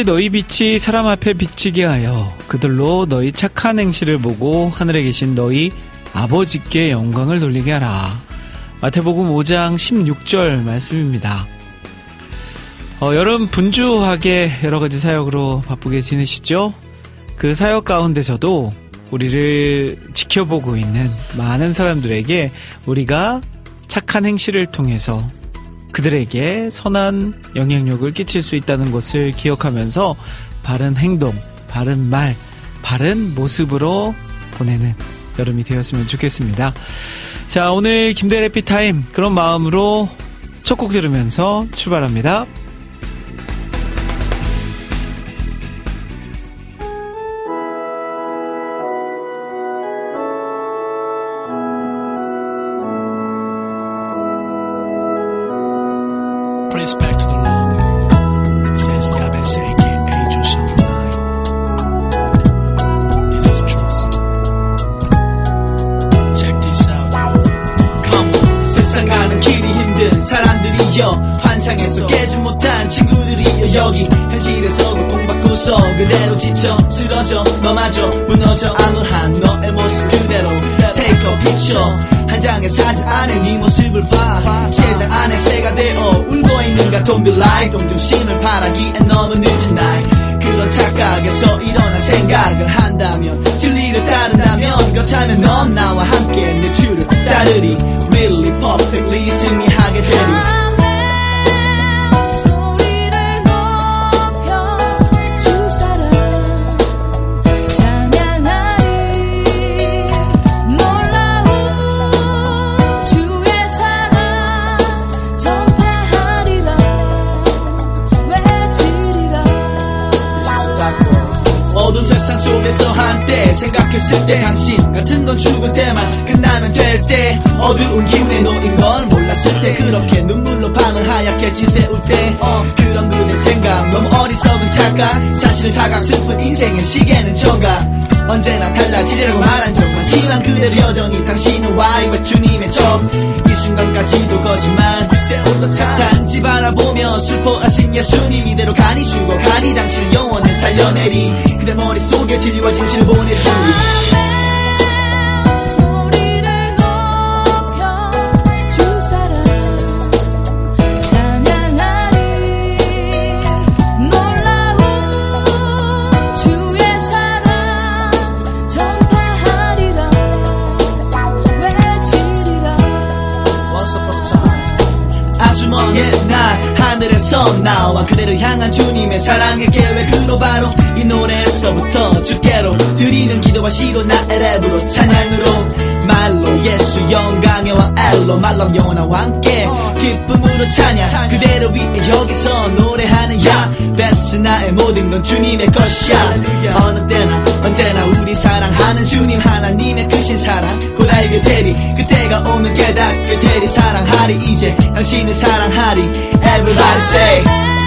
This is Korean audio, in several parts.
이같이 너희 빛이 사람 앞에 비치게 하여 그들로 너희 착한 행실을 보고 하늘에 계신 너희 아버지께 영광을 돌리게 하라. 마태복음 5장 16절 말씀입니다. 어, 여름 분주하게 여러 가지 사역으로 바쁘게 지내시죠? 그 사역 가운데서도 우리를 지켜보고 있는 많은 사람들에게 우리가 착한 행실을 통해서 그들에게 선한 영향력을 끼칠 수 있다는 것을 기억하면서 바른 행동, 바른 말, 바른 모습으로 보내는 여름이 되었으면 좋겠습니다. 자, 오늘 김대래 피타임 그런 마음으로 첫 곡 들으면서 출발합니다. Don't be like 동정심을 바라기엔 너무 늦은 나이. 그런 착각에서 일어난 생각을 한다면 진리를 따른다면 그렇다면 넌 나와 함께 내 줄을 따르리. Really perfectly 승리하게 되리 때 생각했을 때 당신 같은 건 죽을 때만 끝나면 될 때 어두운 기운에 놓인 걸 몰랐을 때 그렇게 눈물로 밤을 하얗게 지새울 때 어, 그런 그대 생각 너무 어리석은 착각 자신을 자각 슬픈 인생의 시계는 정각 언제나 달라지려고 말한 적 많지만 그대로 여전히 당신은 와이와 주님의 적이 순간까지도 거짓말. 단지 바라보며 슬퍼하신 예수님 이대로 간이 죽어 간이 당신의 영혼을 살려내리. 그대 머릿속에 진리와 진실을 보내주리 하늘에서 나와 그대를 향한 주님의 사랑의 계획으로 바로 이 노래에서부터 주께로 드리는 기도와 시로 나의 랩으로 찬양으로 말로 예수 영광의 왕 엘로 말로 영원한 왕께 기쁨으로 찬양 그대를 위해 여기서 노래하는 야. 베스 나의 모든 건 주님의 것이야. 어느 때나 언제나 우리 사랑하는 주님 하나님의 크신 사랑. 곧 알게 되리. 그때가 오면 깨닫게 되리. 사랑하리 이제 당신을 사랑하리. Everybody say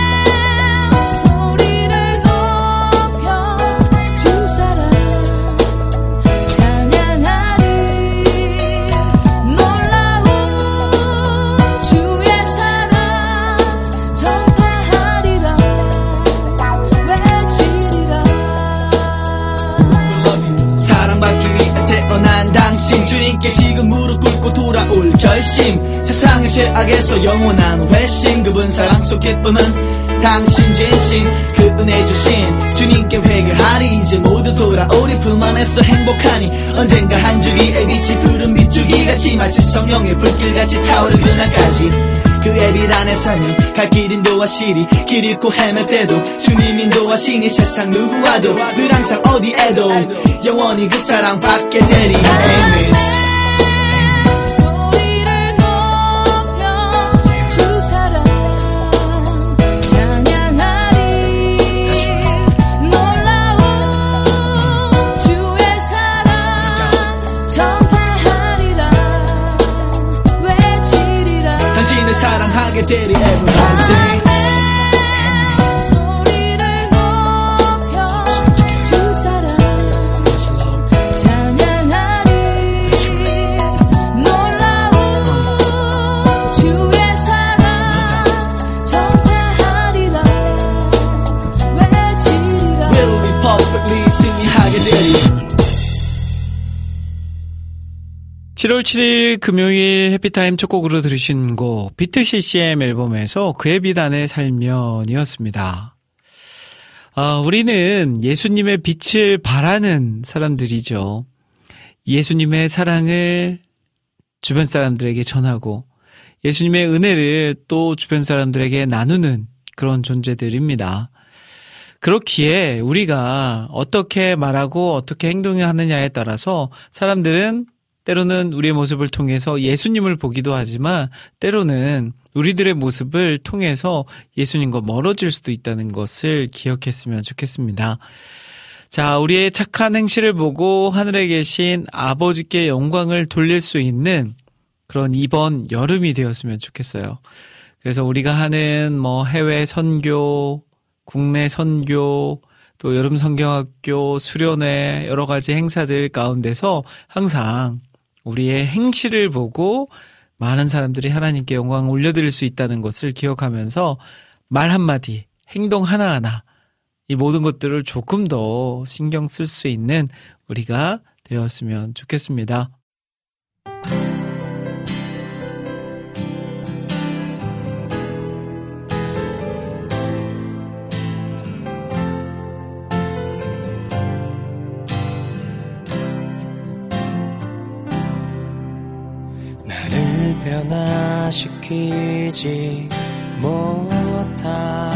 돌아올 결심. 세상의 죄악에서 영원한 회심. 그분 사랑 속 기쁨은 당신 진심. 그 은혜 주신 주님께 회개하리. 이제 모두 돌아오리. 품 안에서 행복하니 언젠가 한 주기의 빛이 푸른 빛주기같이 마치 성령의 불길같이 타오를 그날까지. 그의 빛 안에 살면 갈 길 인도하시리. 길 잃고 헤맬 때도 주님 인도하시니 세상 누구와도 늘 항상 어디에도 영원히 그 사랑 받게 되리. 소 하게 되리 everlasting 소 7월 7일 금요일 해피타임 첫 곡으로 들으신 곡 비트 CCM 앨범에서 그의 비단에 살면이었습니다. 아, 우리는 예수님의 빛을 바라는 사람들이죠. 예수님의 사랑을 주변 사람들에게 전하고 예수님의 은혜를 또 주변 사람들에게 나누는 그런 존재들입니다. 그렇기에 우리가 어떻게 말하고 어떻게 행동하느냐에 따라서 사람들은 때로는 우리의 모습을 통해서 예수님을 보기도 하지만 때로는 우리들의 모습을 통해서 예수님과 멀어질 수도 있다는 것을 기억했으면 좋겠습니다. 자, 우리의 착한 행실을 보고 하늘에 계신 아버지께 영광을 돌릴 수 있는 그런 이번 여름이 되었으면 좋겠어요. 그래서 우리가 하는 뭐 해외 선교, 국내 선교, 또 여름 성경학교, 수련회, 여러 가지 행사들 가운데서 항상 우리의 행실을 보고 많은 사람들이 하나님께 영광을 올려드릴 수 있다는 것을 기억하면서 말 한마디, 행동 하나하나, 이 모든 것들을 조금 더 신경 쓸 수 있는 우리가 되었으면 좋겠습니다. 변화시키지 못한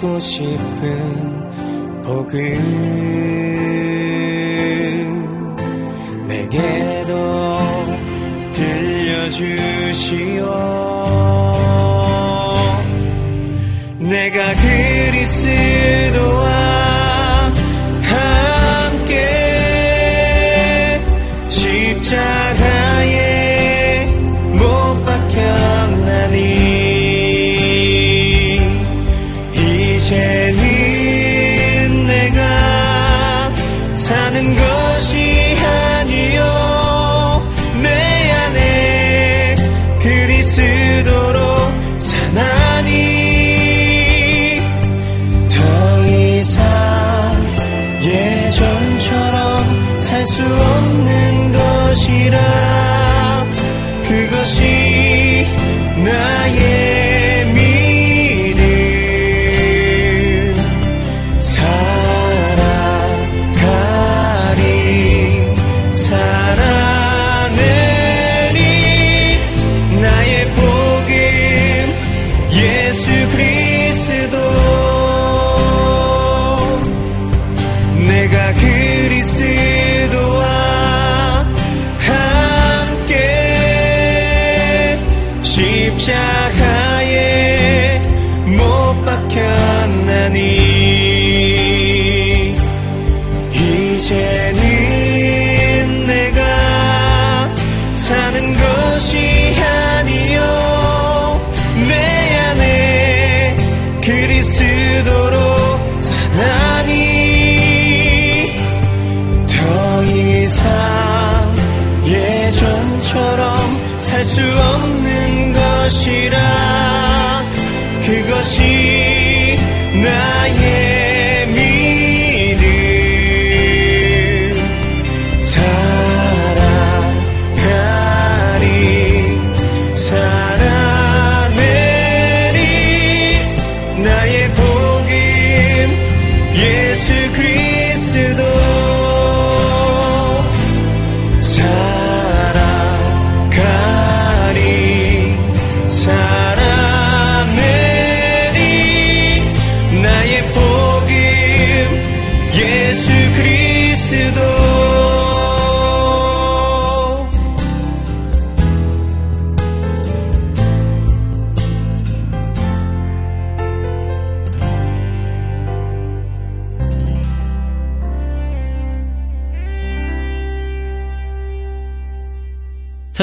듣고 싶은 복음 내게도 들려주 그것이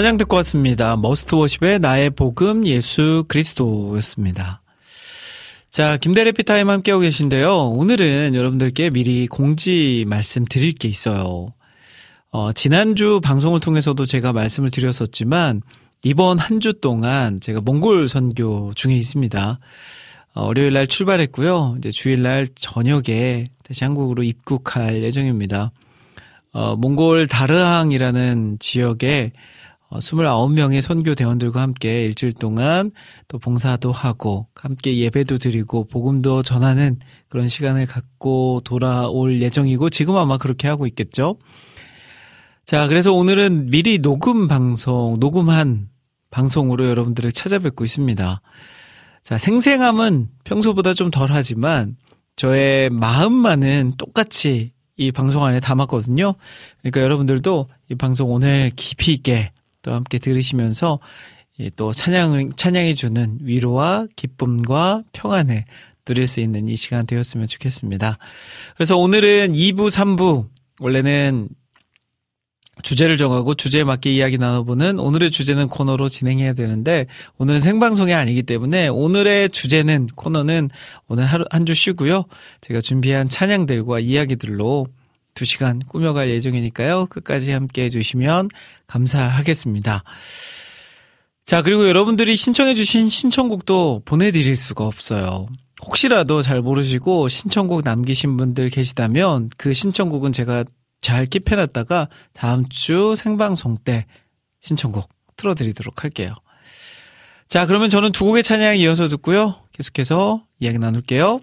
찬양 듣고 왔습니다. 머스트 Worship의 나의 복음 예수 그리스도였습니다. 자, 김대일의 해피타임 함께하고 계신데요. 오늘은 여러분들께 미리 공지 말씀 드릴 게 있어요. 어, 지난주 방송을 통해서도 제가 말씀을 드렸었지만, 이번 한 주 동안 제가 몽골 선교 중에 있습니다. 어, 월요일 날 출발했고요. 이제 주일 날 저녁에 다시 한국으로 입국할 예정입니다. 어, 몽골 다르항이라는 지역에 어, 29명의 선교 대원들과 함께 일주일 동안 또 봉사도 하고 함께 예배도 드리고 복음도 전하는 그런 시간을 갖고 돌아올 예정이고 지금 아마 그렇게 하고 있겠죠. 자, 그래서 오늘은 미리 녹음 방송, 녹음한 방송으로 여러분들을 찾아뵙고 있습니다. 자, 생생함은 평소보다 좀 덜 하지만 저의 마음만은 똑같이 이 방송 안에 담았거든요. 그러니까 여러분들도 이 방송 오늘 깊이 있게 또 함께 들으시면서 이또 찬양, 찬양해주는 위로와 기쁨과 평안을 누릴 수 있는 이 시간 되었으면 좋겠습니다. 그래서 오늘은 2부, 3부, 원래는 주제를 정하고 주제에 맞게 이야기 나눠보는 오늘의 주제는 코너로 진행해야 되는데 오늘은 생방송이 아니기 때문에 오늘의 주제는 코너는 오늘 하루 한 주 쉬고요. 제가 준비한 찬양들과 이야기들로 두 시간 꾸며갈 예정이니까요. 끝까지 함께 해주시면 감사하겠습니다. 자, 그리고 여러분들이 신청해주신 신청곡도 보내드릴 수가 없어요. 혹시라도 잘 모르시고 신청곡 남기신 분들 계시다면 그 신청곡은 제가 잘 킵해놨다가 다음 주 생방송 때 신청곡 틀어드리도록 할게요. 자, 그러면 저는 두 곡의 찬양 이어서 듣고요. 계속해서 이야기 나눌게요.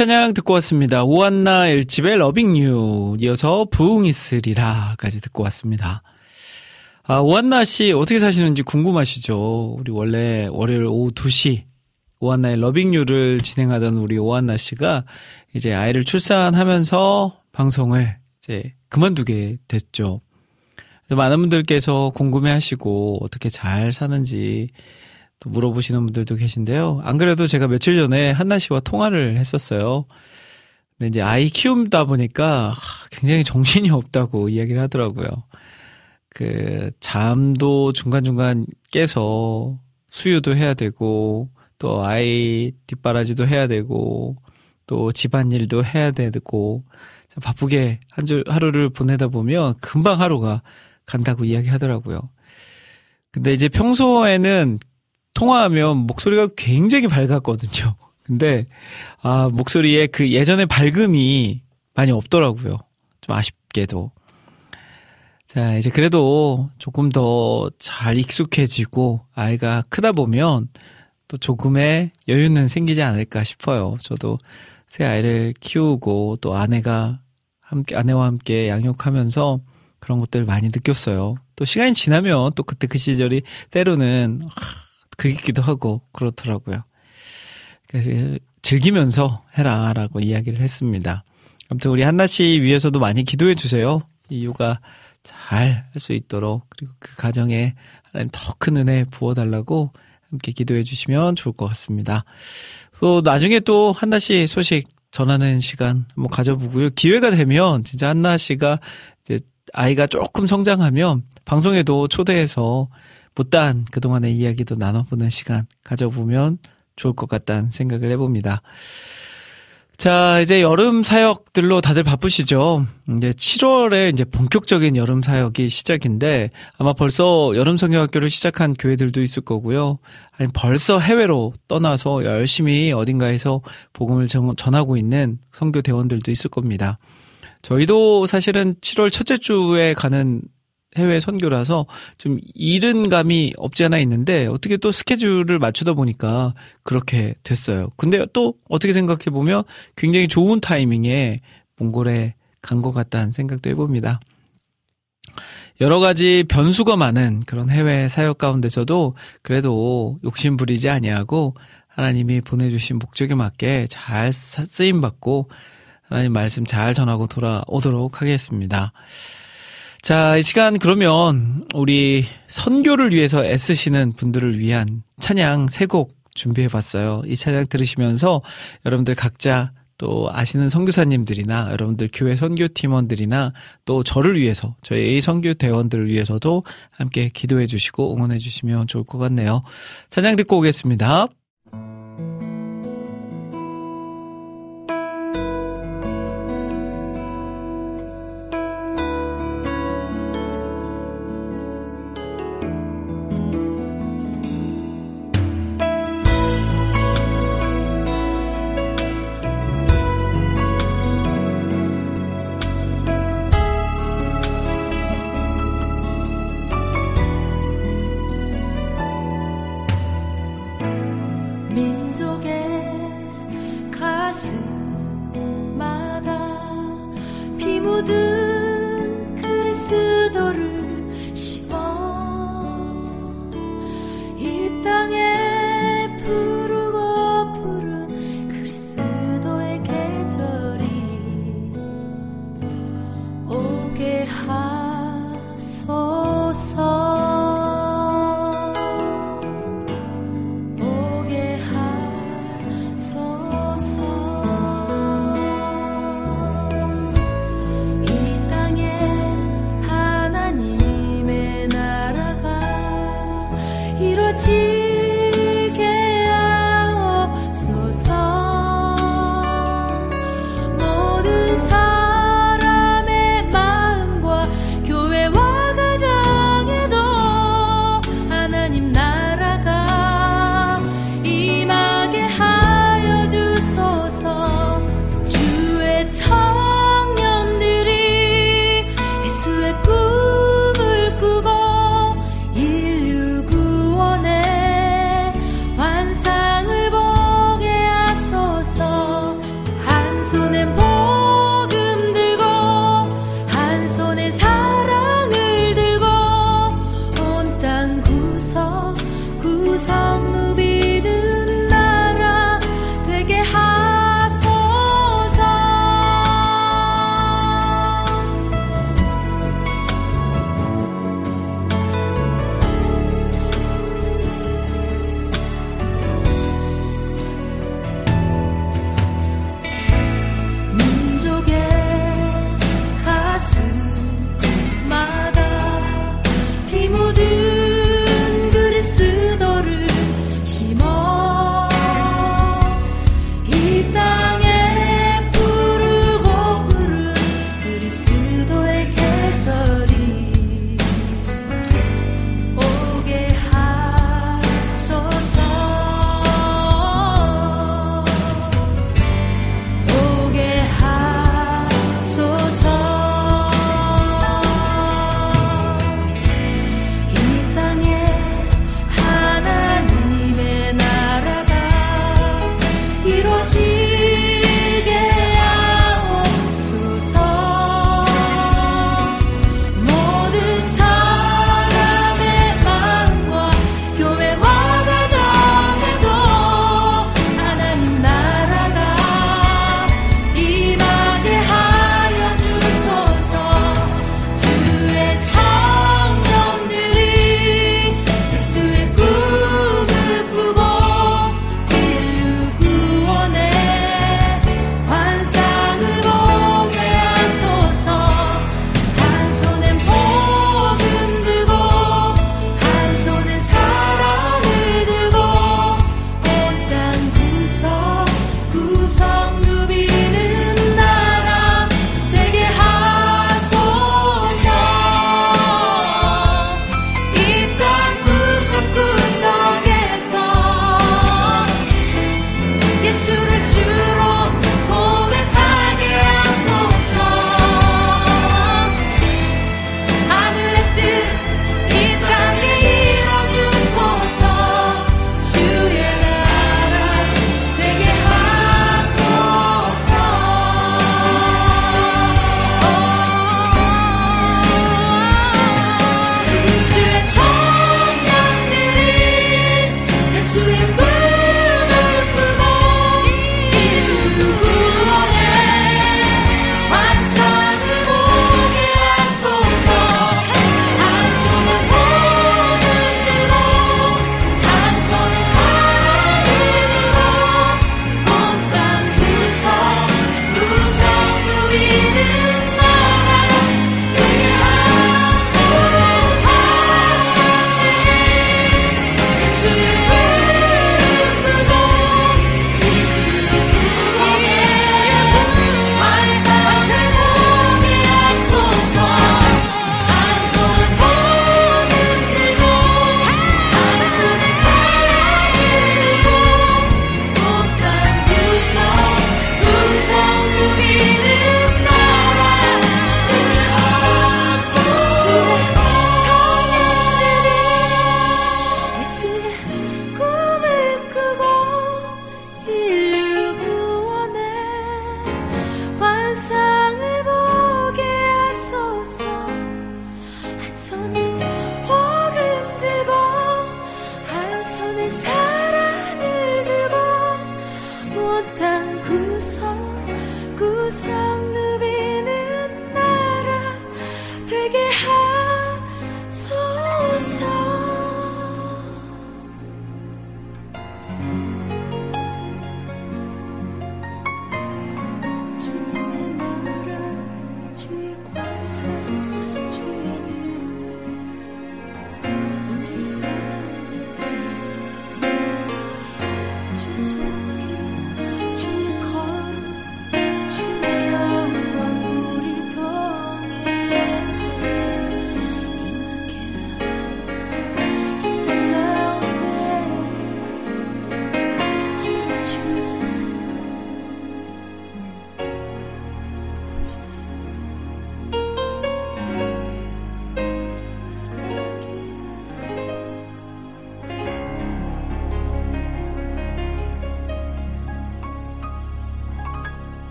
찬양 듣고 왔습니다. 오한나 1집의 Loving You 이어서 부흥이스리라까지 듣고 왔습니다. 아, 오한나 씨 어떻게 사시는지 궁금하시죠? 우리 원래 월요일 오후 2시 오한나의 Loving You를 진행하던 우리 오한나 씨가 이제 아이를 출산하면서 방송을 이제 그만두게 됐죠. 많은 분들께서 궁금해 하시고 어떻게 잘 사는지 또 물어보시는 분들도 계신데요. 안 그래도 제가 며칠 전에 한나 씨와 통화를 했었어요. 근데 이제 아이 키우다 보니까 굉장히 정신이 없다고 이야기를 하더라고요. 그 잠도 중간중간 깨서 수유도 해야 되고 또 아이 뒷바라지도 해야 되고 또 집안일도 해야 되고 바쁘게 한 주 하루를 보내다 보면 금방 하루가 간다고 이야기하더라고요. 근데 이제 평소에는 통화하면 목소리가 굉장히 밝았거든요. 근데 아 목소리에 그 예전의 밝음이 많이 없더라고요. 좀 아쉽게도. 자, 이제 그래도 조금 더 잘 익숙해지고 아이가 크다 보면 또 조금의 여유는 생기지 않을까 싶어요. 저도 새 아이를 키우고 또 아내가 함께 아내와 함께 양육하면서 그런 것들 을 많이 느꼈어요. 또 시간이 지나면 또 그때 그 시절이 때로는 하, 그립기도 하고 그렇더라고요. 그래서 즐기면서 해라라고 이야기를 했습니다. 아무튼 우리 한나 씨 위해서도 많이 기도해 주세요. 이 육아 잘할 수 있도록 그리고 그 가정에 하나님 더 큰 은혜 부어 달라고 함께 기도해 주시면 좋을 것 같습니다. 또 나중에 또 한나 씨 소식 전하는 시간 한번 가져보고요. 기회가 되면 진짜 한나 씨가 이제 아이가 조금 성장하면 방송에도 초대해서 못다한 그동안의 이야기도 나눠보는 시간 가져보면 좋을 것 같다는 생각을 해봅니다. 자, 이제 여름 사역들로 다들 바쁘시죠? 이제 7월에 이제 본격적인 여름 사역이 시작인데 아마 벌써 여름 성경학교를 시작한 교회들도 있을 거고요. 아니 벌써 해외로 떠나서 열심히 어딘가에서 복음을 전하고 있는 성교 대원들도 있을 겁니다. 저희도 사실은 7월 첫째 주에 가는 해외 선교라서 좀 이른 감이 없지 않아 있는데 어떻게 또 스케줄을 맞추다 보니까 그렇게 됐어요. 근데 또 어떻게 생각해 보면 굉장히 좋은 타이밍에 몽골에 간 것 같다는 생각도 해봅니다. 여러 가지 변수가 많은 그런 해외 사역 가운데서도 그래도 욕심 부리지 아니하고 하나님이 보내주신 목적에 맞게 잘 쓰임 받고 하나님 말씀 잘 전하고 돌아오도록 하겠습니다. 자, 이 시간 그러면 우리 선교를 위해서 애쓰시는 분들을 위한 찬양 세 곡 준비해 봤어요. 이 찬양 들으시면서 여러분들 각자 또 아시는 선교사님들이나 여러분들 교회 선교 팀원들이나 또 저를 위해서 저희 선교 대원들을 위해서도 함께 기도해 주시고 응원해 주시면 좋을 것 같네요. 찬양 듣고 오겠습니다.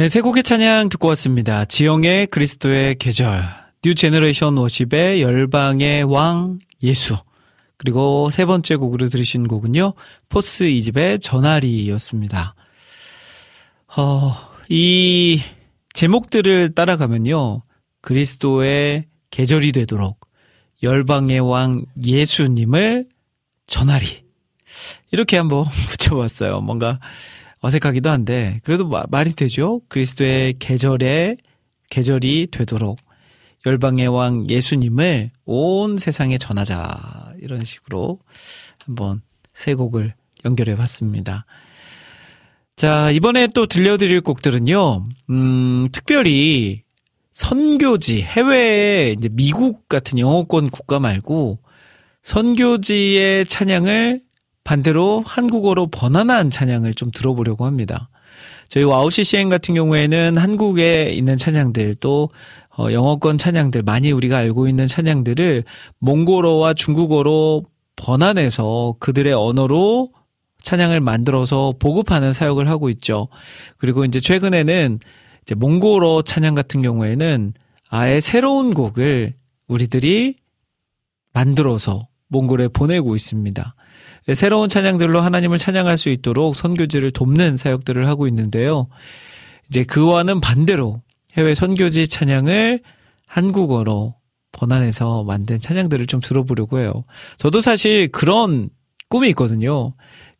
네, 세 곡의 찬양 듣고 왔습니다. 지영의 그리스도의 계절, New Generation Worship의 열방의 왕 예수, 그리고 세 번째 곡으로 들으신 곡은요, 포스 이집의 전하리였습니다. 어, 이 제목들을 따라가면요, 그리스도의 계절이 되도록 열방의 왕 예수님을 전하리. 이렇게 한번 붙여봤어요. 뭔가 어색하기도 한데 그래도 마- 말이 되죠. 그리스도의 계절에 계절이 되도록 열방의 왕 예수님을 온 세상에 전하자 이런 식으로 한번 세 곡을 연결해 봤습니다. 자, 이번에 또 들려드릴 곡들은요, 음, 특별히 선교지, 해외에 이제 미국 같은 영어권 국가 말고 선교지의 찬양을 반대로 한국어로 번안한 찬양을 좀 들어보려고 합니다. 저희 와우 CCM 같은 경우에는 한국에 있는 찬양들 또 어, 영어권 찬양들 많이 우리가 알고 있는 찬양들을 몽골어와 중국어로 번안해서 그들의 언어로 찬양을 만들어서 보급하는 사역을 하고 있죠. 그리고 이제 최근에는 이제 몽골어 찬양 같은 경우에는 아예 새로운 곡을 우리들이 만들어서 몽골에 보내고 있습니다. 새로운 찬양들로 하나님을 찬양할 수 있도록 선교지를 돕는 사역들을 하고 있는데요. 이제 그와는 반대로 해외 선교지 찬양을 한국어로 번안해서 만든 찬양들을 좀 들어보려고 해요. 저도 사실 그런 꿈이 있거든요.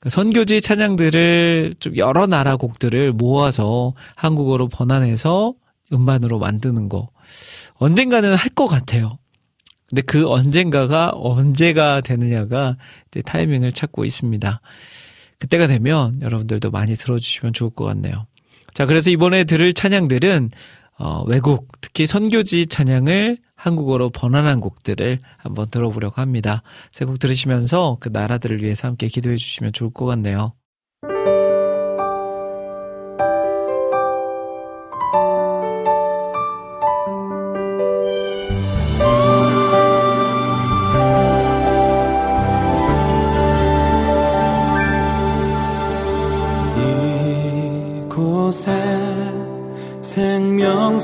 선교지 찬양들을 좀 여러 나라 곡들을 모아서 한국어로 번안해서 음반으로 만드는 거. 언젠가는 할 것 같아요. 근데 그 언젠가가 언제가 되느냐가 타이밍을 찾고 있습니다. 그때가 되면 여러분들도 많이 들어주시면 좋을 것 같네요. 자, 그래서 이번에 들을 찬양들은 어, 외국, 특히 선교지 찬양을 한국어로 번안한 곡들을 한번 들어보려고 합니다. 새곡 들으시면서 그 나라들을 위해서 함께 기도해 주시면 좋을 것 같네요.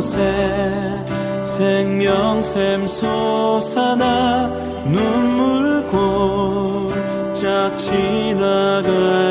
곳에 생명샘 솟아나 눈물 골짝 지나갈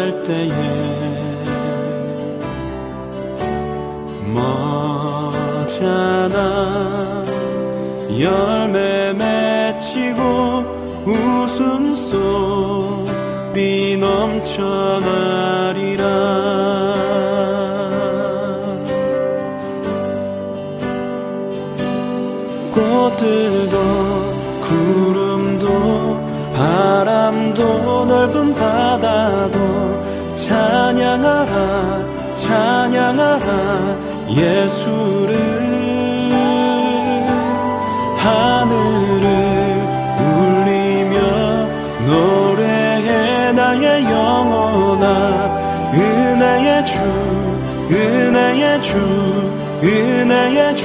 예수를 하늘을 울리며 노래해 나의 영혼아 은혜의 주 은혜의 주 은혜의 주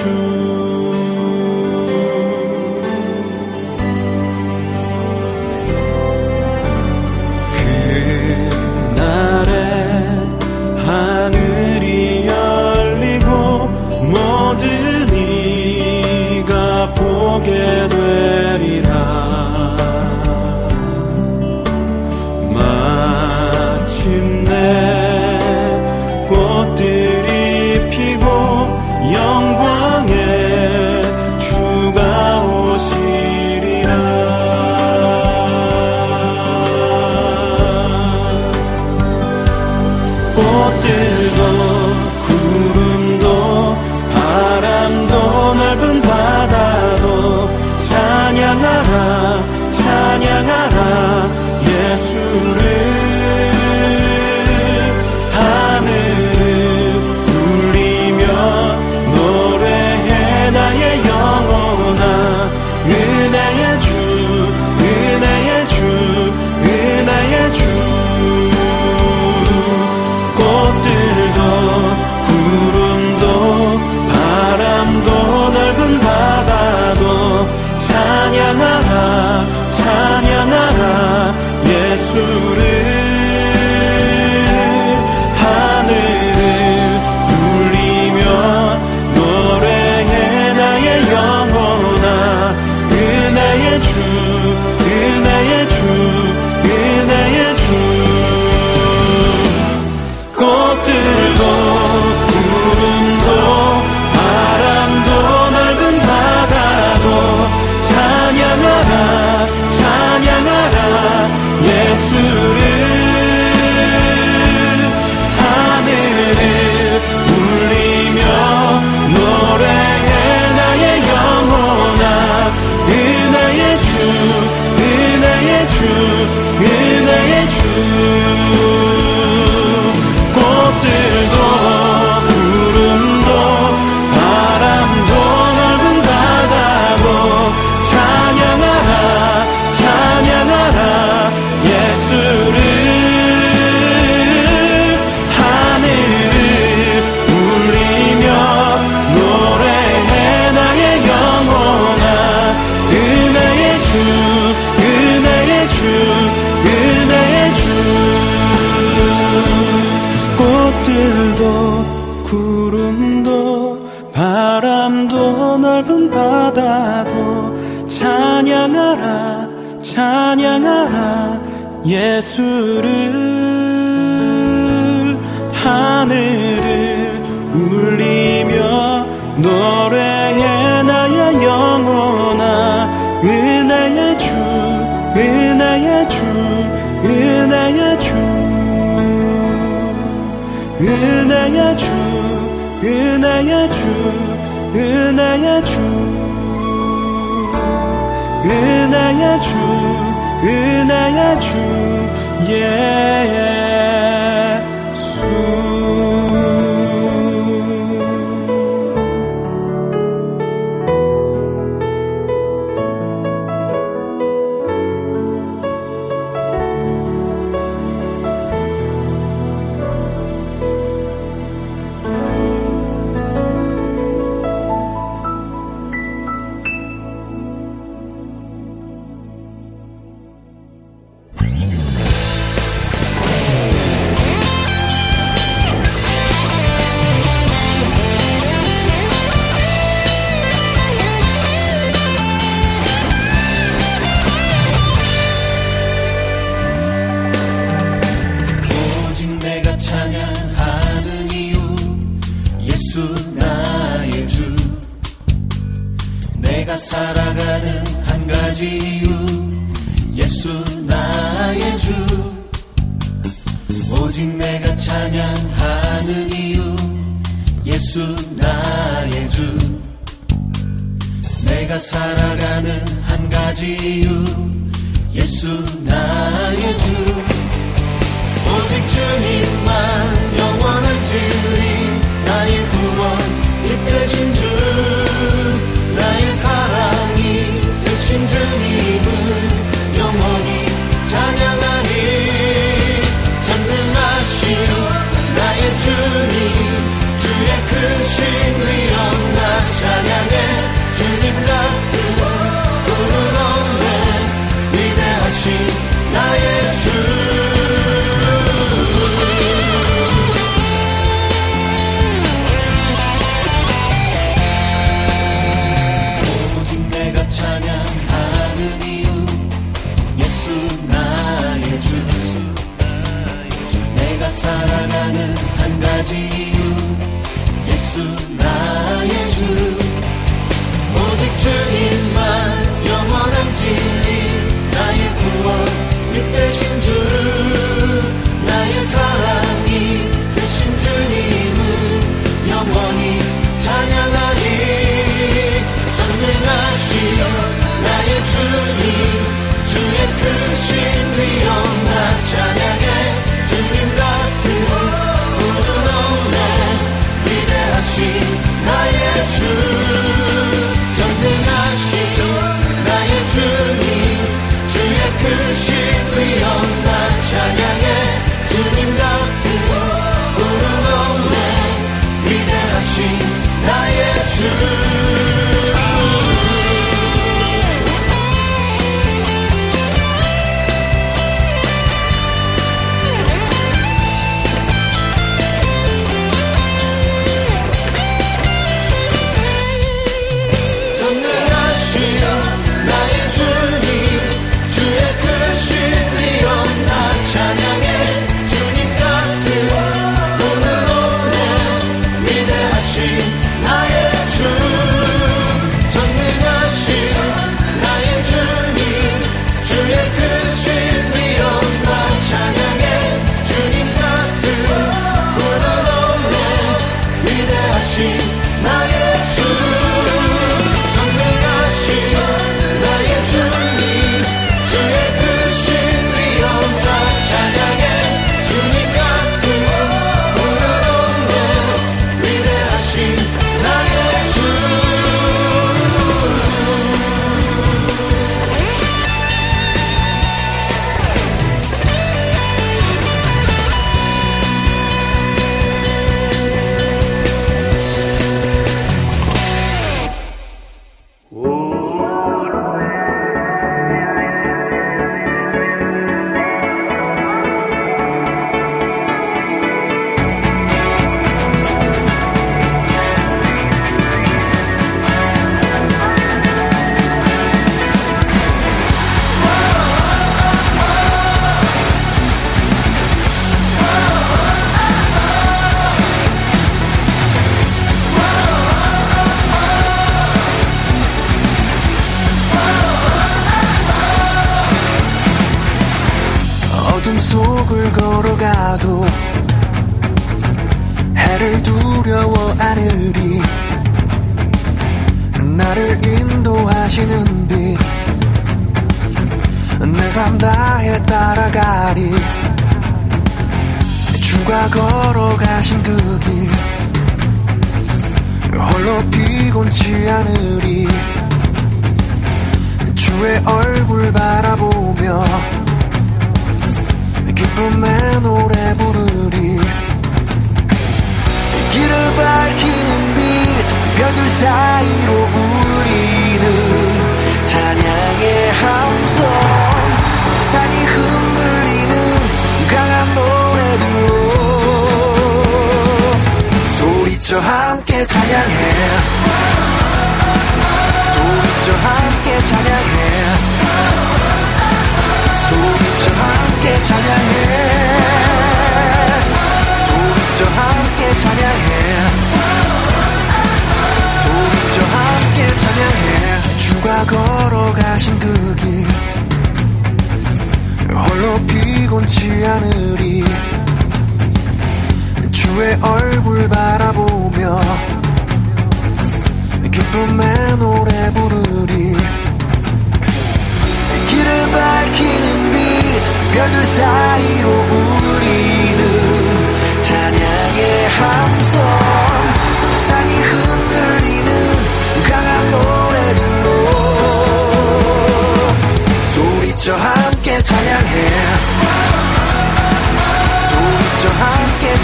Could she be on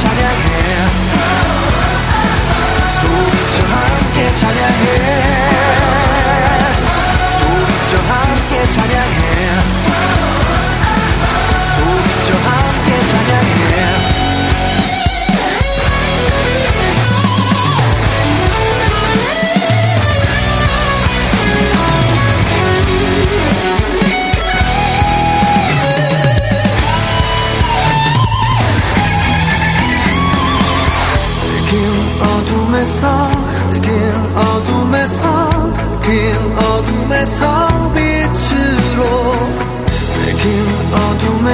찬양해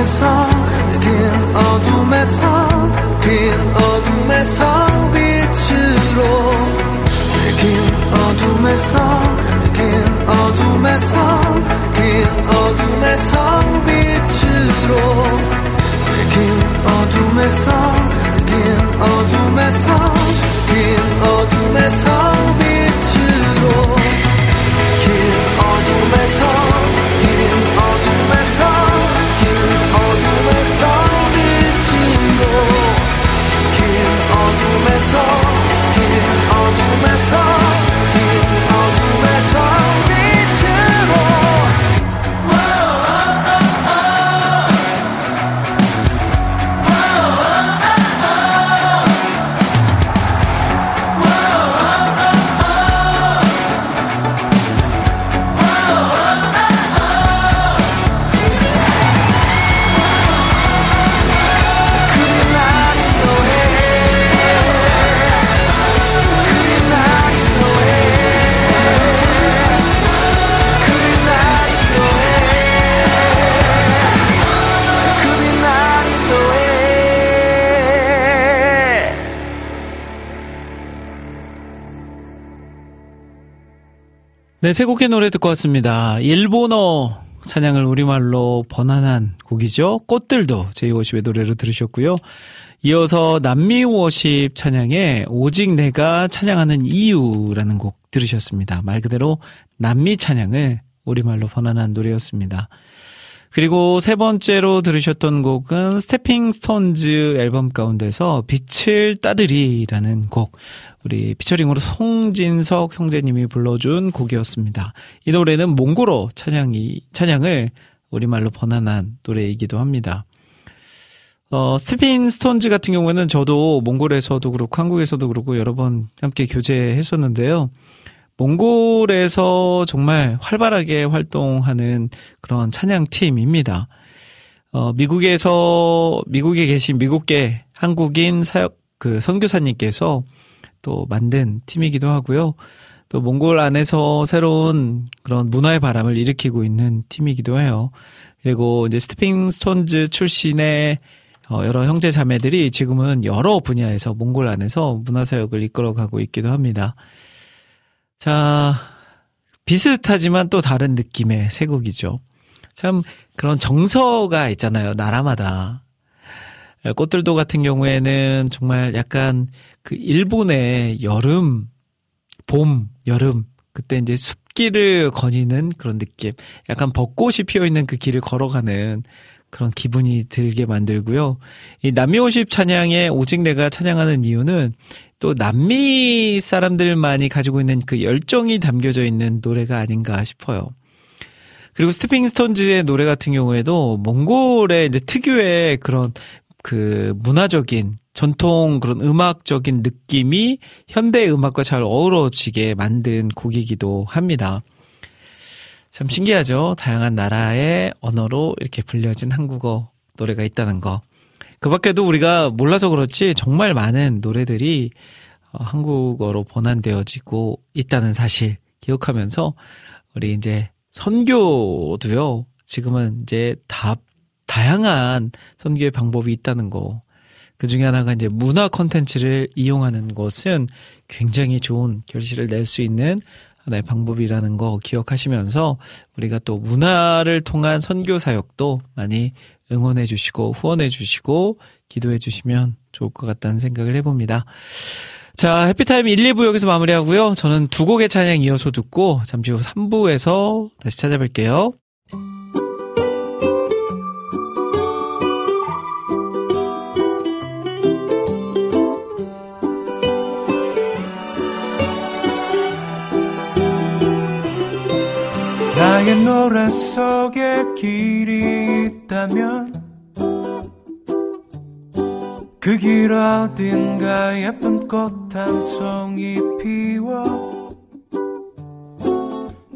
어둠에서 긴 어둠에서 긴 어둠에서 빛으로. 긴 어둠에서 긴 어둠에서 긴 어둠에서 빛으로. 긴 어둠에서 긴 어둠에서 긴 어둠에서 빛으로 네, 세 곡의 노래 듣고 왔습니다. 일본어 찬양을 우리말로 번안한 곡이죠. 꽃들도 제250의 노래로 들으셨고요. 이어서 남미 worship 찬양의 오직 내가 찬양하는 이유라는 곡 들으셨습니다. 말 그대로 남미 찬양을 우리말로 번안한 노래였습니다. 그리고 세 번째로 들으셨던 곡은 Stepping Stones 앨범 가운데서 빛을 따르리라는 곡. 우리 피처링으로 송진석 형제님이 불러준 곡이었습니다. 이 노래는 몽골어 찬양이, 찬양을 우리말로 번안한 노래이기도 합니다. 어, Stepping Stones 같은 경우에는 저도 몽골에서도 그렇고 한국에서도 그렇고 여러 번 함께 교제했었는데요. 몽골에서 정말 활발하게 활동하는 그런 찬양팀입니다. 어, 미국에서, 미국에 계신 미국계 한국인 사역, 그 선교사님께서 또 만든 팀이기도 하고요. 또 몽골 안에서 새로운 그런 문화의 바람을 일으키고 있는 팀이기도 해요. 그리고 이제 스티핑 스톤즈 출신의 어, 여러 형제 자매들이 지금은 여러 분야에서 몽골 안에서 문화사역을 이끌어가고 있기도 합니다. 자, 비슷하지만 또 다른 느낌의 세 곡이죠. 참 그런 정서가 있잖아요. 나라마다. 꽃들도 같은 경우에는 정말 약간 그 일본의 여름, 봄, 여름, 그때 이제 숲길을 거니는 그런 느낌. 약간 벚꽃이 피어 있는 그 길을 걸어가는 그런 기분이 들게 만들고요. 이 남미오십 찬양에 오직 내가 찬양하는 이유는 또 남미 사람들만이 가지고 있는 그 열정이 담겨져 있는 노래가 아닌가 싶어요. 그리고 스티핑 스톤즈의 노래 같은 경우에도 몽골의 이제 특유의 그런 그 문화적인 전통 그런 음악적인 느낌이 현대 음악과 잘 어우러지게 만든 곡이기도 합니다. 참 신기하죠. 다양한 나라의 언어로 이렇게 불려진 한국어 노래가 있다는 거. 그 밖에도 우리가 몰라서 그렇지 정말 많은 노래들이 어, 한국어로 번안되어지고 있다는 사실 기억하면서 우리 이제 선교도요. 지금은 이제 다 다양한 선교의 방법이 있다는 거. 그 중에 하나가 이제 문화 컨텐츠를 이용하는 것은 굉장히 좋은 결실을 낼 수 있는 하나의 방법이라는 거 기억하시면서 우리가 또 문화를 통한 선교 사역도 많이 응원해 주시고 후원해 주시고 기도해 주시면 좋을 것 같다는 생각을 해봅니다. 자, 해피타임 1, 2부 여기서 마무리하고요. 저는 두 곡의 찬양 이어서 듣고 잠시 후 3부에서 다시 찾아뵐게요. 나의 노래 속에 길이 있다면 그 길 어딘가 예쁜 꽃 한 송이 피워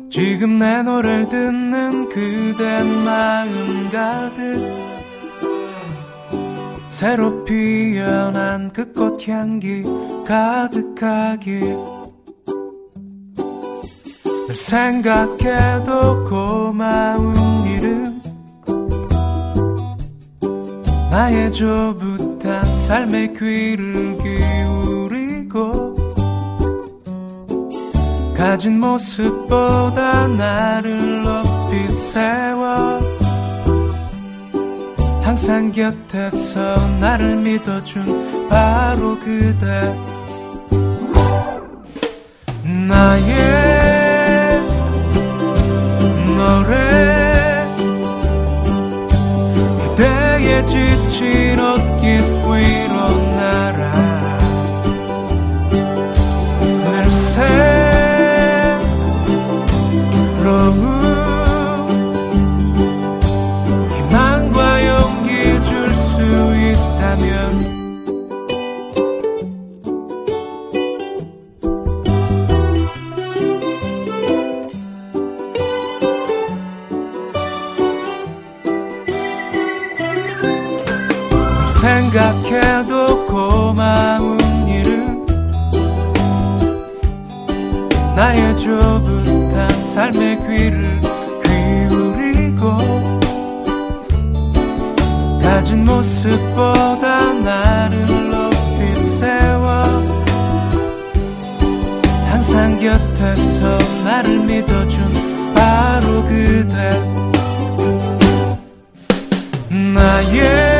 지금 내 노래를 듣는 그대 마음 가득 새로 피어난 그 꽃 향기 가득하길 늘 생각해도 고마운 일은 나의 조붓한 삶의 귀를 기울이고 가진 모습보다 나를 높이 세워. 항상 곁에서 나를 믿어준 바로 그대. 나의 노래 그대의 지친 옷깃 위 생각해도 고마운 일은 나의 조붓한 삶의 귀를 기울이고 가진 모습보다 나를 높이 세워 항상 곁에서 나를 믿어준 바로 그대. 나의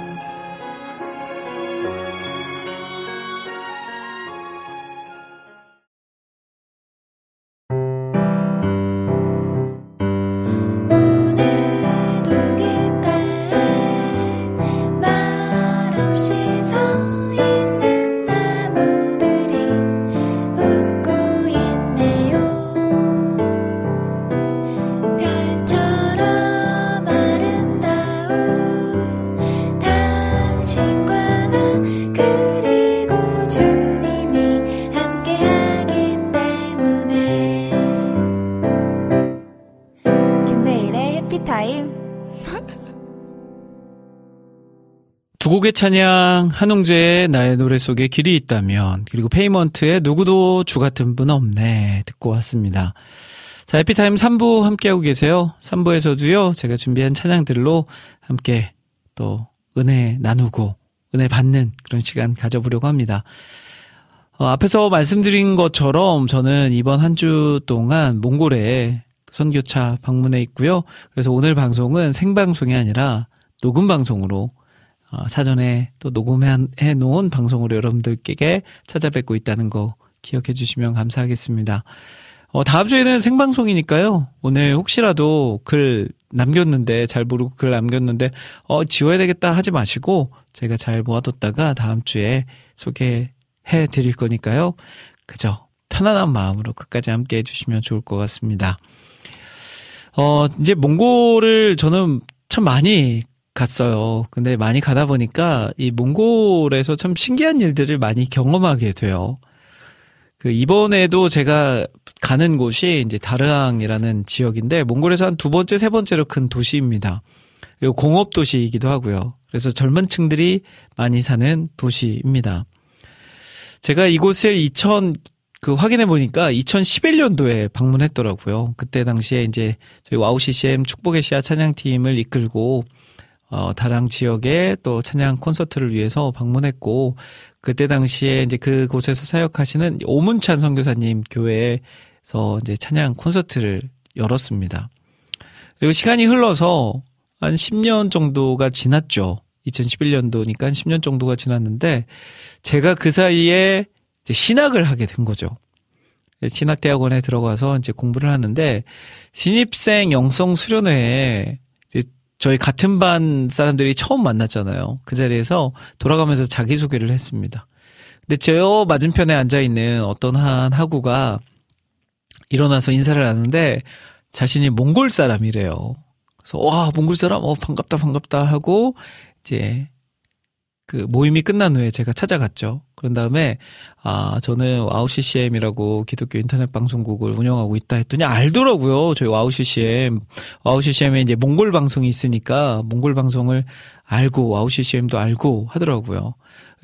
곡의 찬양, 한웅재의 나의 노래 속에 길이 있다면, 그리고 페이먼트의 누구도 주 같은 분 없네. 듣고 왔습니다. 자, 해피타임 3부 함께하고 계세요. 3부에서도요, 제가 준비한 찬양들로 함께 또 은혜 나누고, 은혜 받는 그런 시간 가져보려고 합니다. 어, 앞에서 말씀드린 것처럼 저는 이번 한 주 동안 몽골에 선교차 방문해 있고요. 그래서 오늘 방송은 생방송이 아니라 녹음 방송으로 어, 사전에 또 녹음해 놓은 방송으로 여러분들께 찾아뵙고 있다는 거 기억해 주시면 감사하겠습니다. 어, 다음 주에는 생방송이니까요. 오늘 혹시라도 글 남겼는데 잘 모르고 글 남겼는데 어 지워야 되겠다 하지 마시고 제가 잘 모아뒀다가 다음 주에 소개해 드릴 거니까요. 그죠? 편안한 마음으로 끝까지 함께 해주시면 좋을 것 같습니다. 어 이제 몽골을 저는 참 많이 갔어요. 근데 많이 가다 보니까 이 몽골에서 참 신기한 일들을 많이 경험하게 돼요. 그 이번에도 제가 가는 곳이 이제 다르항이라는 지역인데 몽골에서 한 두 번째, 세 번째로 큰 도시입니다. 그리고 공업 도시이기도 하고요. 그래서 젊은 층들이 많이 사는 도시입니다. 제가 이곳을 2000, 그 확인해 보니까 2011년도에 방문했더라고요. 그때 당시에 이제 저희 WOW CCM 축복의 씨앗 찬양팀을 이끌고 어, 다르항 지역에 또 찬양 콘서트를 위해서 방문했고, 그때 당시에 이제 그곳에서 사역하시는 오문찬 선교사님 교회에서 이제 찬양 콘서트를 열었습니다. 그리고 시간이 흘러서 한 10년 정도가 지났죠. 2011년도니까 10년 정도가 지났는데, 제가 그 사이에 이제 신학을 하게 된 거죠. 신학대학원에 들어가서 이제 공부를 하는데, 신입생 영성 수련회에 저희 같은 반 사람들이 처음 만났잖아요. 그 자리에서 돌아가면서 자기소개를 했습니다. 근데 저 맞은편에 앉아있는 어떤 한 하구가 일어나서 인사를 하는데 자신이 몽골 사람이래요. 그래서 와, 몽골 사람? 어, 반갑다, 반갑다 하고 이제 그 모임이 끝난 후에 제가 찾아갔죠. 그런 다음에 아 저는 WOW CCM이라고 기독교 인터넷 방송국을 운영하고 있다 했더니 알더라고요. 저희 WOW CCM WOW CCM에 이제 몽골 방송이 있으니까 몽골 방송을 알고 WOW CCM도 알고 하더라고요.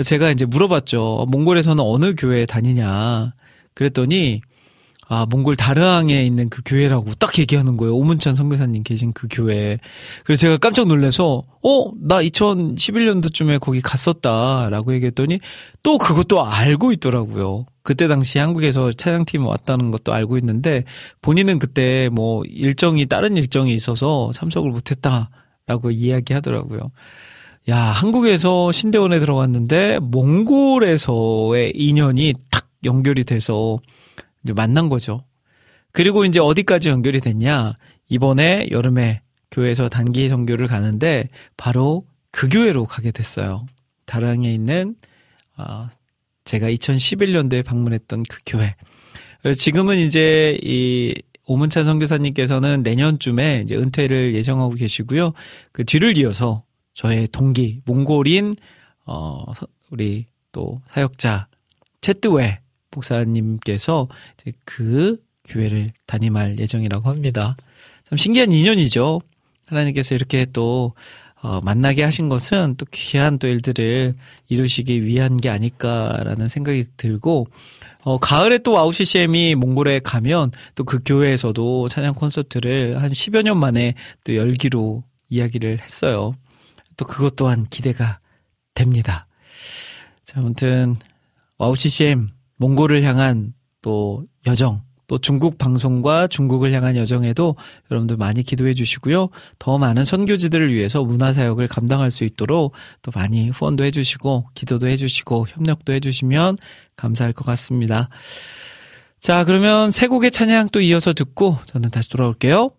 제가 이제 물어봤죠. 몽골에서는 어느 교회 다니냐. 그랬더니 아, 몽골 다르항에 있는 그 교회라고 딱 얘기하는 거예요. 오문찬 선교사님 계신 그 교회. 그래서 제가 깜짝 놀라서, 어, 나 2011년도쯤에 거기 갔었다. 라고 얘기했더니 또 그것도 알고 있더라고요. 그때 당시 한국에서 차량팀 왔다는 것도 알고 있는데 본인은 그때 뭐 일정이, 다른 일정이 있어서 참석을 못했다. 라고 이야기 하더라고요. 야, 한국에서 신대원에 들어갔는데 몽골에서의 인연이 탁 연결이 돼서 이제 만난 거죠. 그리고 이제 어디까지 연결이 됐냐? 이번에 여름에 교회에서 단기 선교를 가는데 바로 그 교회로 가게 됐어요. 다랑에 있는 어, 제가 2011년도에 방문했던 그 교회. 지금은 이제 이 오문찬 선교사님께서는 내년쯤에 이제 은퇴를 예정하고 계시고요. 그 뒤를 이어서 저의 동기 몽골인 어 우리 또 사역자 채뜨웨 목사님께서 그 교회를 담임할 예정이라고 합니다. 참 신기한 인연이죠. 하나님께서 이렇게 또 어, 만나게 하신 것은 또 귀한 또 일들을 이루시기 위한 게 아닐까라는 생각이 들고 어, 가을에 또 WOW CCM이 몽골에 가면 또 그 교회에서도 찬양 콘서트를 한 10여 년 만에 또 열기로 이야기를 했어요. 또 그것 또한 기대가 됩니다. 자, 아무튼 WOW CCM 몽골을 향한 또 여정, 또 중국 방송과 중국을 향한 여정에도 여러분들 많이 기도해 주시고요. 더 많은 선교지들을 위해서 문화사역을 감당할 수 있도록 또 많이 후원도 해 주시고, 기도도 해 주시고, 협력도 해 주시면 감사할 것 같습니다. 자, 그러면 세 곡의 찬양 또 이어서 듣고 저는 다시 돌아올게요.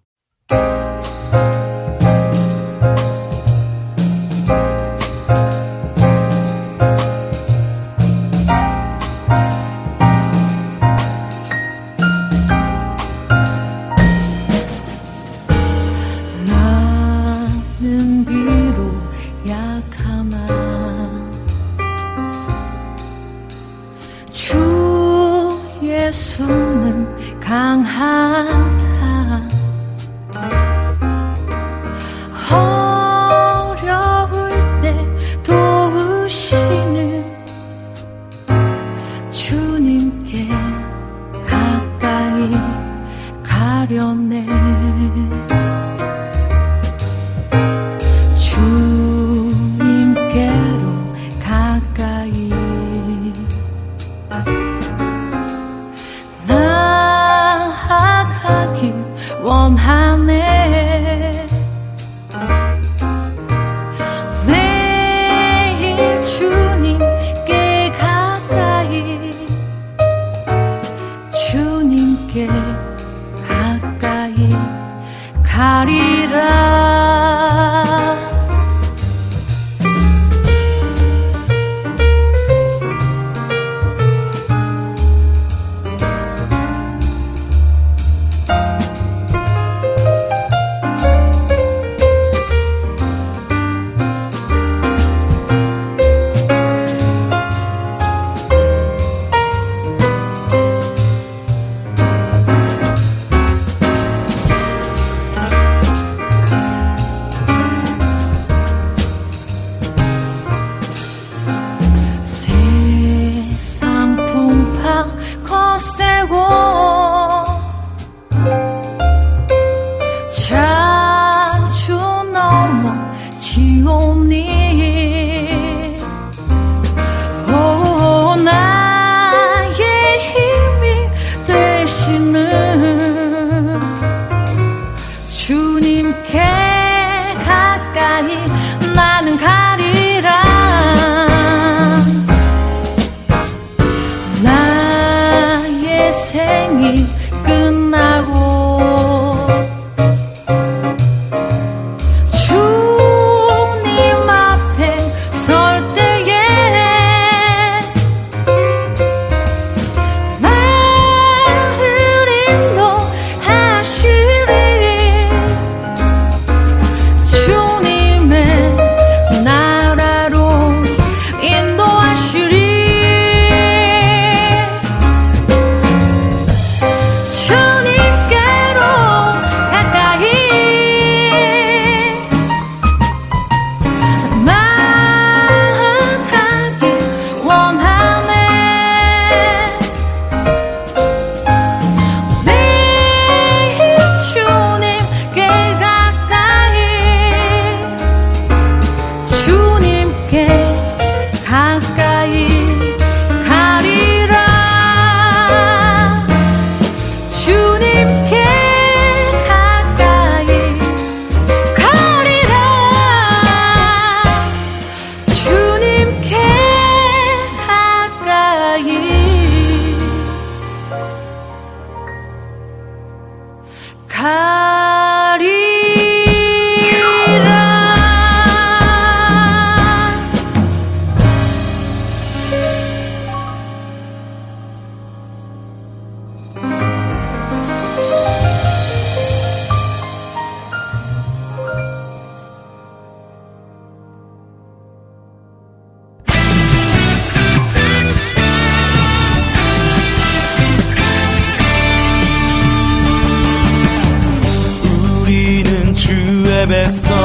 백성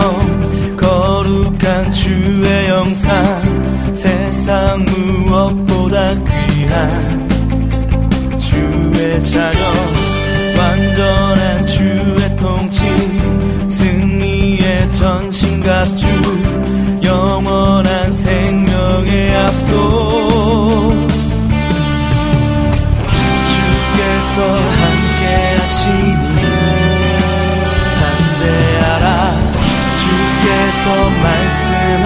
거룩한 주의 영상 세상 무엇보다 귀한 주의 자녀 완전한 주의 통치 승리의 전신갑주 영원한 생명의 약속. 주께서 한 So my sin.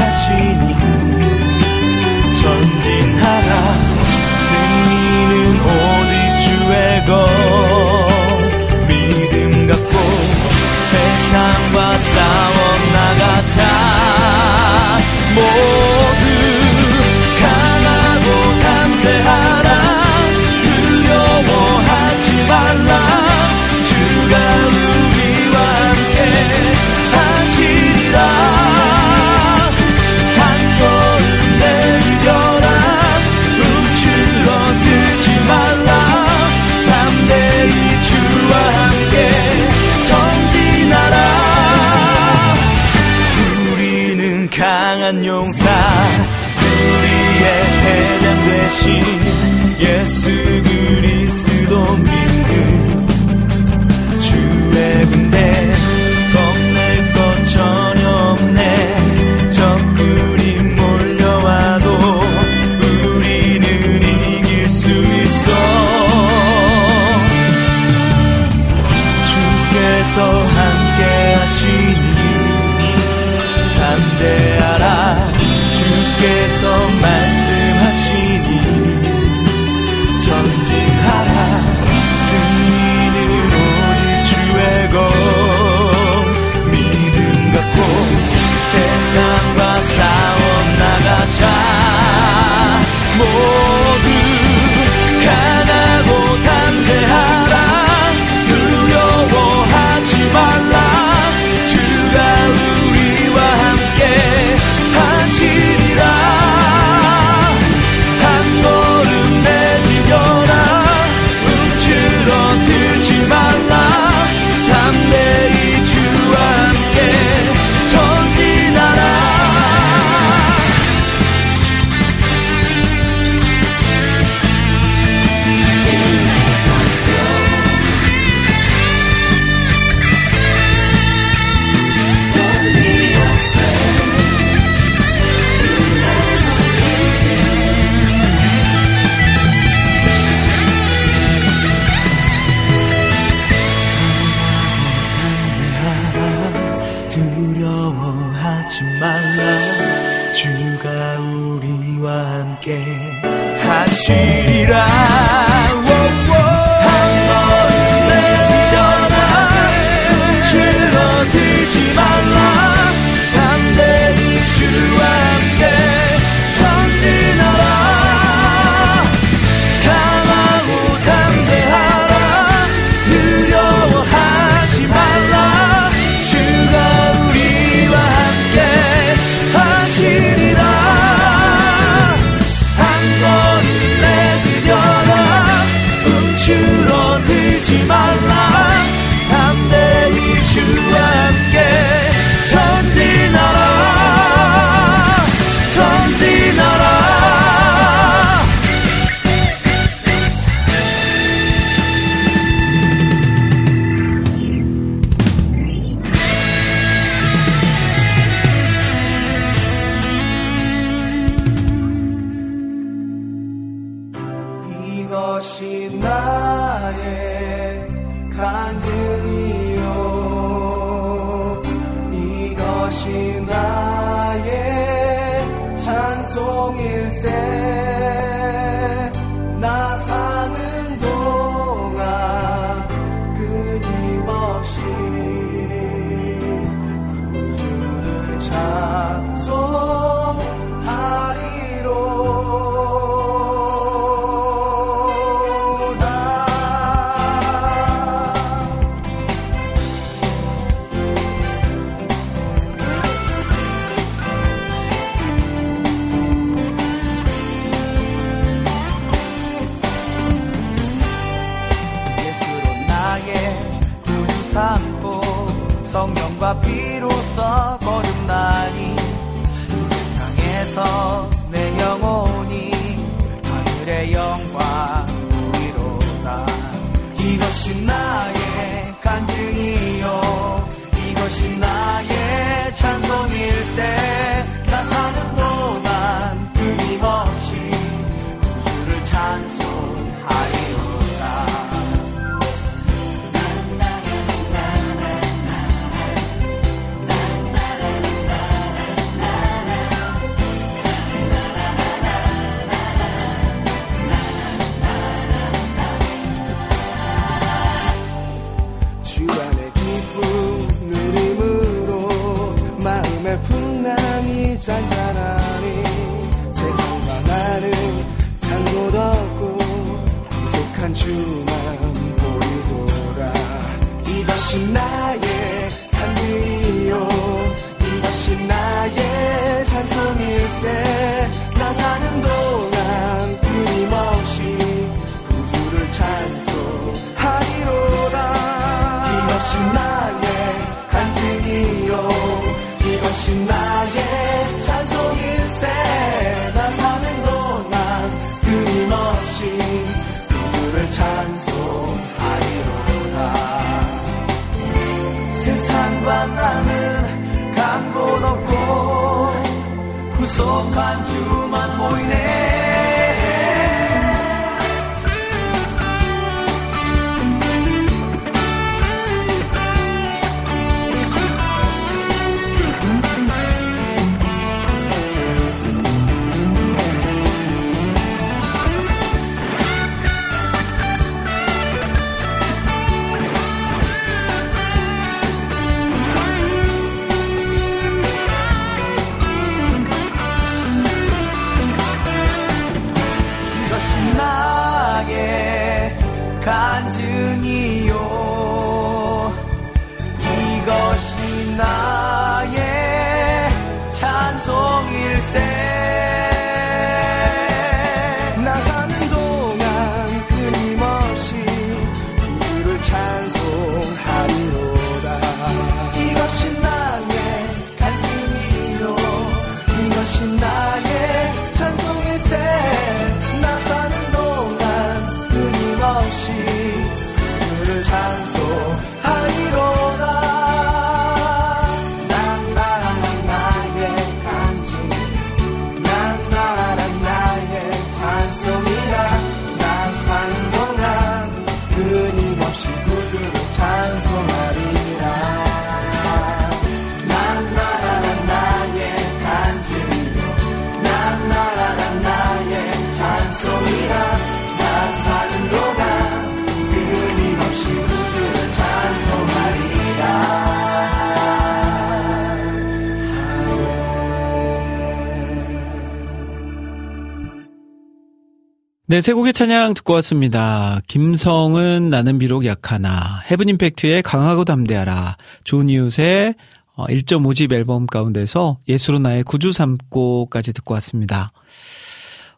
네, 세 곡의 찬양 듣고 왔습니다. 김성은 나는 비록 약하나, 헤븐 임팩트의 강하고 담대하라, 좋은 이웃의 1.5집 어, 앨범 가운데서 예수로 나의 구주 삼고까지 듣고 왔습니다.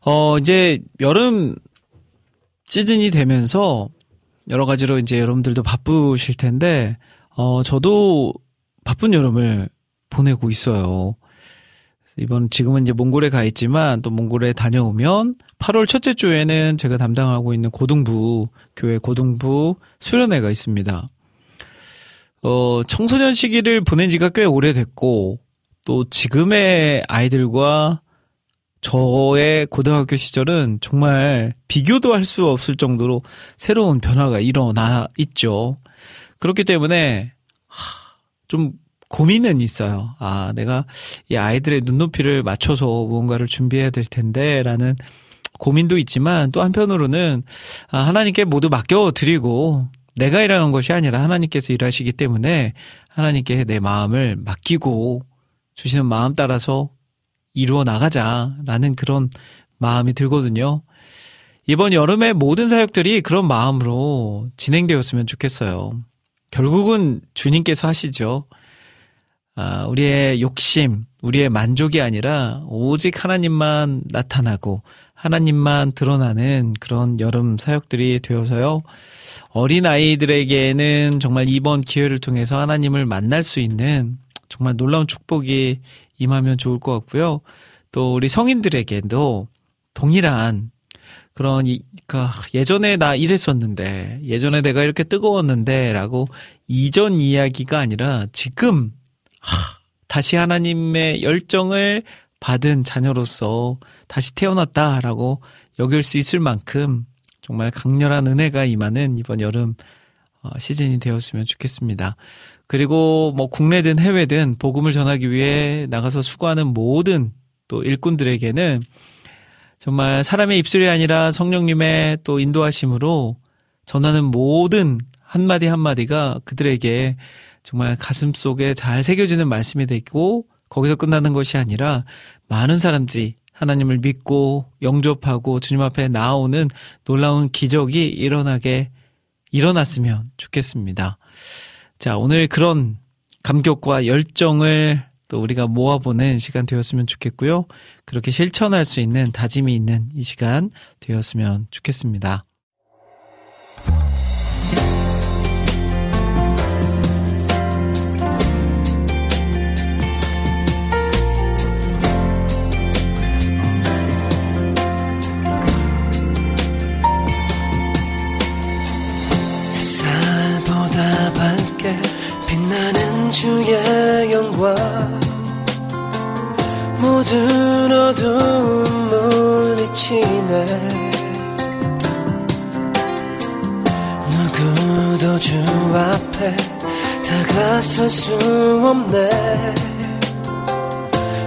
어, 이제 여름 시즌이 되면서 여러 가지로 이제 여러분들도 바쁘실 텐데, 어, 저도 바쁜 여름을 보내고 있어요. 이번 지금은 이제 몽골에 가 있지만 또 몽골에 다녀오면 8월 첫째 주에는 제가 담당하고 있는 고등부 교회 고등부 수련회가 있습니다. 어, 청소년 시기를 보낸 지가 꽤 오래됐고 또 지금의 아이들과 저의 고등학교 시절은 정말 비교도 할 수 없을 정도로 새로운 변화가 일어나 있죠. 그렇기 때문에 좀 고민은 있어요. 아, 내가 이 아이들의 눈높이를 맞춰서 무언가를 준비해야 될 텐데, 라는 고민도 있지만, 또 한편으로는, 아, 하나님께 모두 맡겨드리고, 내가 일하는 것이 아니라 하나님께서 일하시기 때문에, 하나님께 내 마음을 맡기고, 주시는 마음 따라서 이루어 나가자라는 그런 마음이 들거든요. 이번 여름에 모든 사역들이 그런 마음으로 진행되었으면 좋겠어요. 결국은 주님께서 하시죠. 아, 우리의 욕심, 우리의 만족이 아니라 오직 하나님만 나타나고 하나님만 드러나는 그런 여름 사역들이 되어서요. 어린 아이들에게는 정말 이번 기회를 통해서 하나님을 만날 수 있는 정말 놀라운 축복이 임하면 좋을 것 같고요. 또 우리 성인들에게도 동일한 그런 이, 그 예전에 나 이랬었는데 예전에 내가 이렇게 뜨거웠는데라고 이전 이야기가 아니라 지금 하, 다시 하나님의 열정을 받은 자녀로서 다시 태어났다라고 여길 수 있을 만큼 정말 강렬한 은혜가 임하는 이번 여름 어, 시즌이 되었으면 좋겠습니다. 그리고 뭐 국내든 해외든 복음을 전하기 위해 나가서 수고하는 모든 또 일꾼들에게는 정말 사람의 입술이 아니라 성령님의 또 인도하심으로 전하는 모든 한마디 한마디가 그들에게 정말 가슴 속에 잘 새겨지는 말씀이 되고 거기서 끝나는 것이 아니라 많은 사람들이 하나님을 믿고 영접하고 주님 앞에 나오는 놀라운 기적이 일어나게 일어났으면 좋겠습니다. 자, 오늘 그런 감격과 열정을 또 우리가 모아보는 시간 되었으면 좋겠고요. 그렇게 실천할 수 있는 다짐이 있는 이 시간 되었으면 좋겠습니다. 모든 어두움 물리치네. 누구도 주 앞에 다가설 수 없네.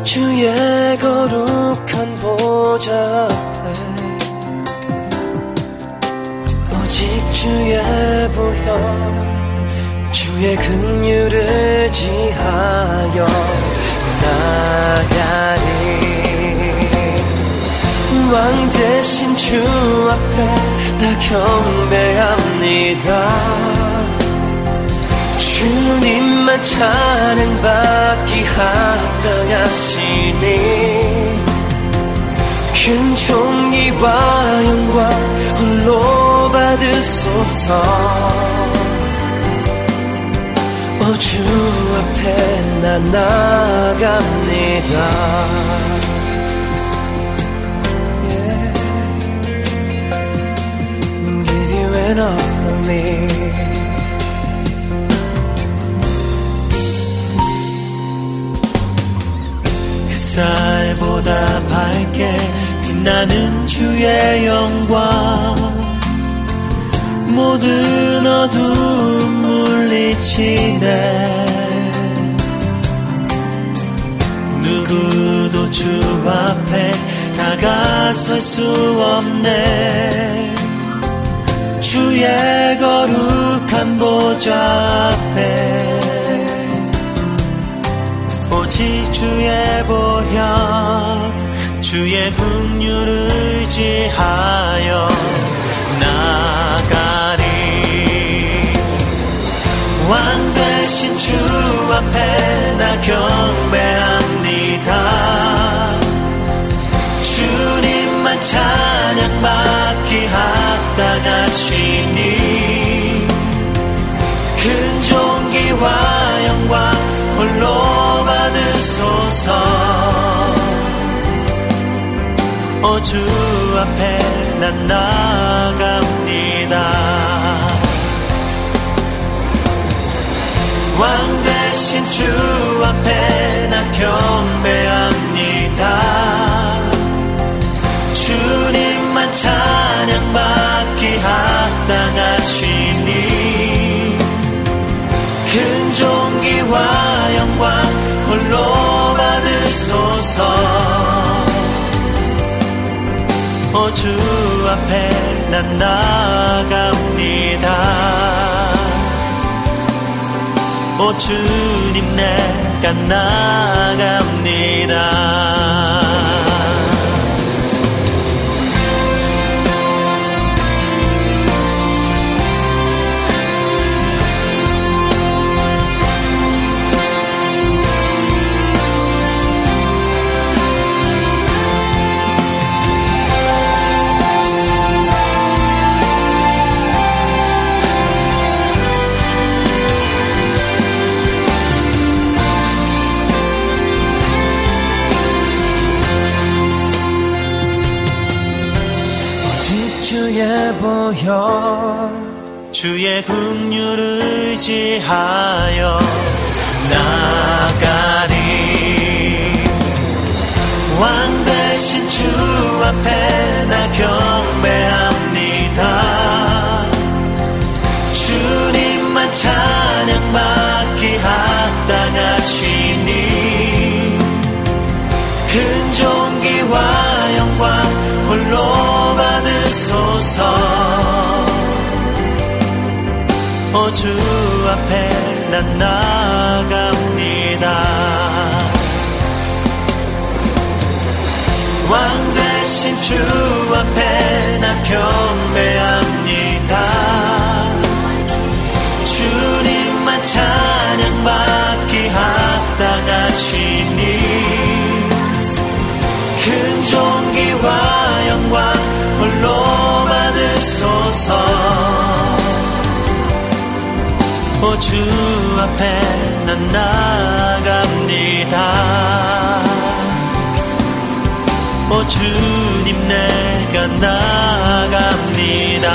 주의 거룩한 보좌 앞에 오직 주의 보혈 주의 긍휼을 지하여 나가리. 왕 대신 주 앞에 나 경배합니다. 주님만 찬양받기 합당하시니 큰 존귀와 영광 홀로 받으소서 주 앞에 나 나갑니다. you an offering 햇살보다 밝게 빛나는 주의 영광 모든 어둠 물리치네. 누구도 주 앞에 다가설 수 없네. 주의 거룩한 보좌 앞에 오직 주의 보혈 주의 긍휼을 의지하여 주 앞에 나 경배합니다. 주님만 찬양받기 합당하시니 큰 존귀와 영광 홀로 받으소서. 어주 앞에 난 나갑 왕 대신 주 앞에 나 경배합니다. 주님만 찬양받기 합당하시니 큰 존귀와 영광 홀로 받으소서. 어주 앞에 난 나갑 오 주님 내가 나갑니다 보혈 주의 긍휼을 의지하여 나가리. 왕 대신 주 앞에 나 경배합니다. 주님만 찬양받 받으소서 어주 앞에 난 나갑니다. 왕 대신 주 앞에 나 경배합니다 주 앞에 난 나갑니다. 오 주님 내가 나갑니다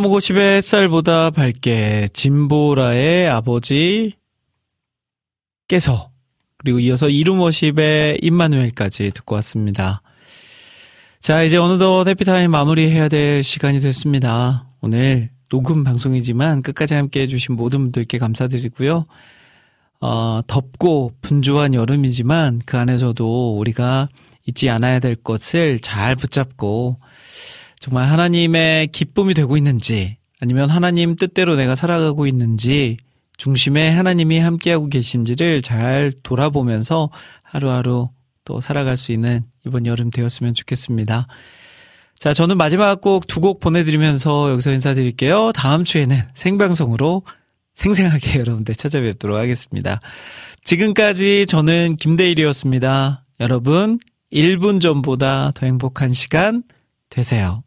50의 햇살보다 밝게 진보라의 아버지 깨서 그리고 이어서 이름워십의 임마누엘까지 듣고 왔습니다. 자 이제 어느덧 해피타임 마무리해야 될 시간이 됐습니다. 오늘 녹음 방송이지만 끝까지 함께 해 주신 모든 분들께 감사드리고요. 어, 덥고 분주한 여름이지만 그 안에서도 우리가 잊지 않아야 될 것을 잘 붙잡고 정말 하나님의 기쁨이 되고 있는지 아니면 하나님 뜻대로 내가 살아가고 있는지 중심에 하나님이 함께하고 계신지를 잘 돌아보면서 하루하루 또 살아갈 수 있는 이번 여름 되었으면 좋겠습니다. 자, 저는 마지막 곡 두 곡 보내드리면서 여기서 인사드릴게요. 다음 주에는 생방송으로 생생하게 여러분들 찾아뵙도록 하겠습니다. 지금까지 저는 김대일이었습니다. 여러분, 1분 전보다 더 행복한 시간 되세요.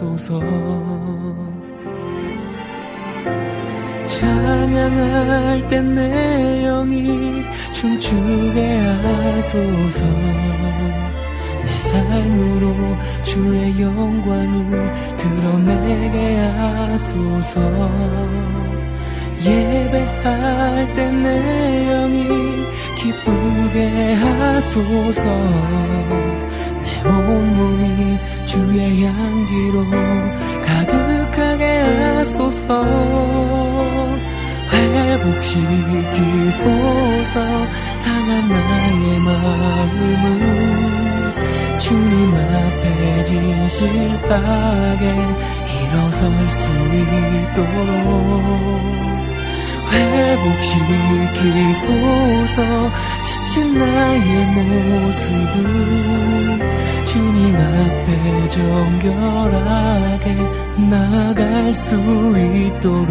하소서 찬양할 땐내 영이 춤추게 하소서. 내 삶으로 주의 영광을 드러내게 하소서. 예배할 땐내 영이 기쁘게 하소서 내 온몸이 주의 향기로 가득하게 하소서. 회복시키소서 상한 나의 마음을 주님 앞에 진실하게 일어설 수 있도록. 회복시키소서 지친 나의 모습을 주님 앞에 정결하게 나갈 수 있도록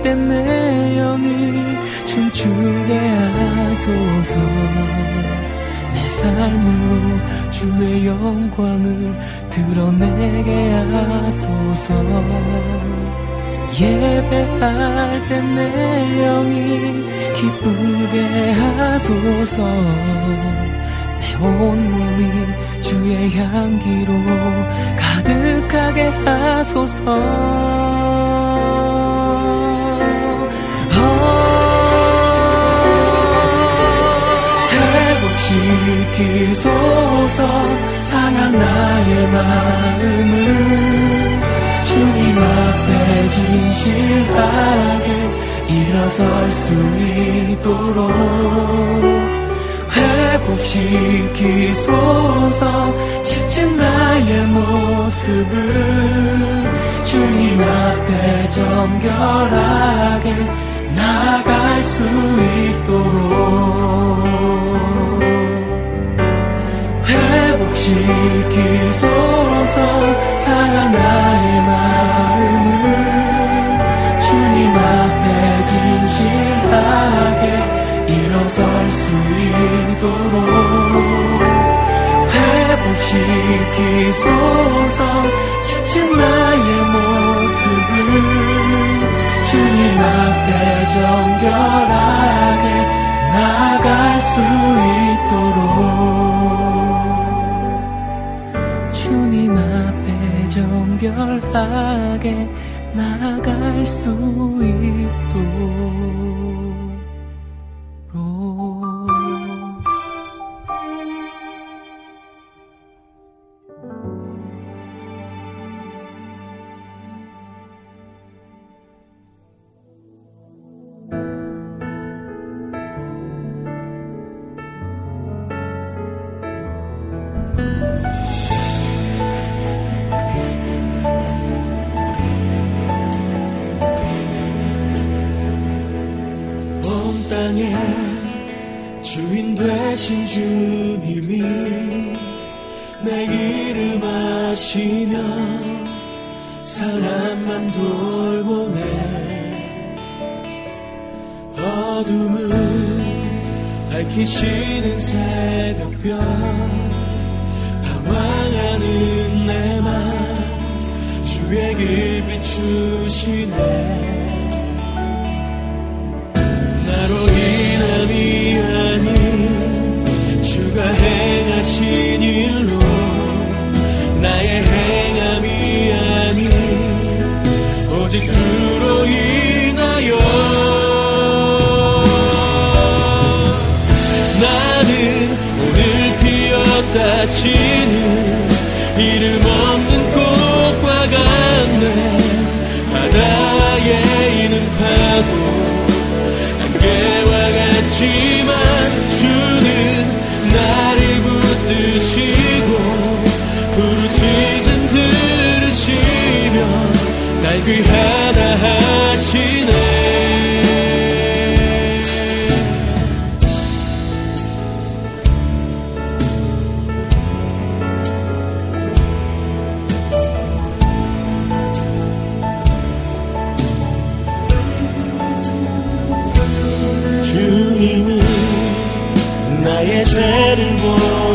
찬양할 때내 영이 춤추게 하소서. 내 삶으로 주의 영광을 드러내게 하소서. 예배할 때내 영이 기쁘게 하소서. 내 온몸이 주의 향기로 가득하게 하소서 회복시키소서 상한 나의 마음을 주님 앞에 진실하게 일어설 수 있도록 회복시키소서 지친 나의 모습을 주님 앞에 정결하게 나 갈수 있도록. 회복시키소서 상한 나의 마음을 주님 앞에 진실하게 일어설 수 있도록. 회복시키소서 지친 나의 모습을 주님 앞에 정결하게 나갈 수 있도록. 주님 앞에 정결하게 나갈 수 있도록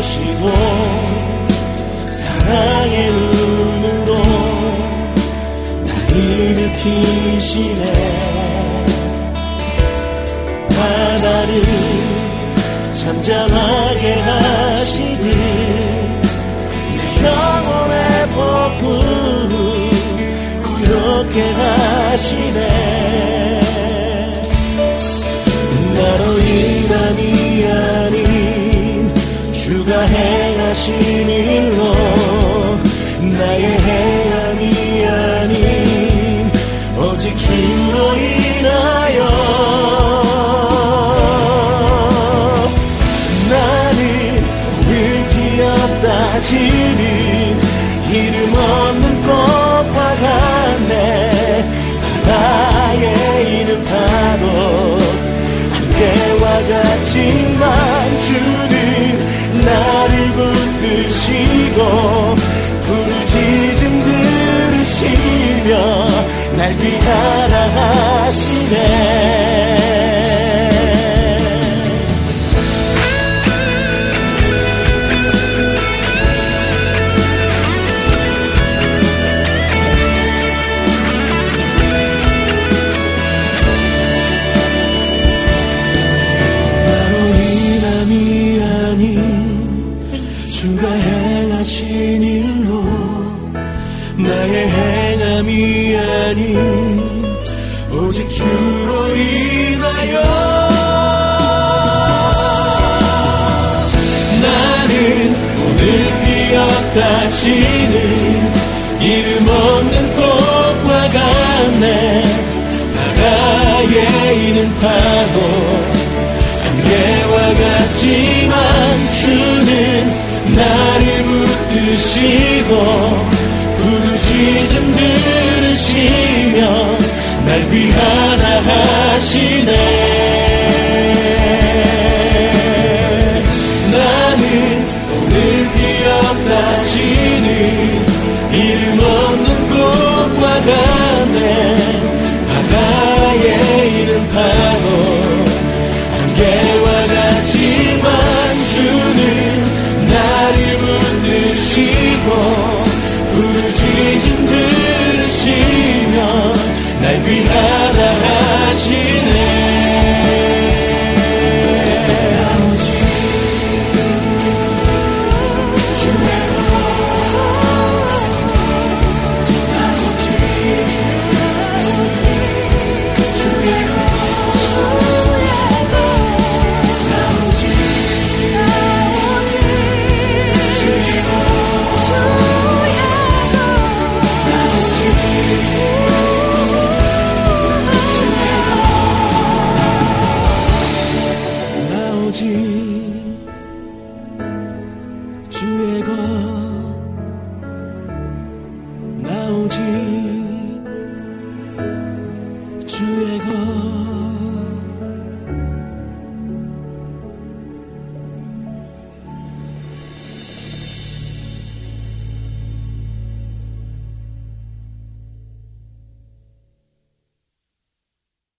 보시고 사랑의 눈으로 날 일으키시네. 바다를 잠잠하게 하시듯 내 영혼의 복음 구역게 하시네 파도 안개와 같지만 주는 나를 붙드시고 부르짖음 들으시며 날 귀하다 하시네. 나는 오늘 피었다 지는 이름 없는 꽃과 같네. 있는 파 부르짖음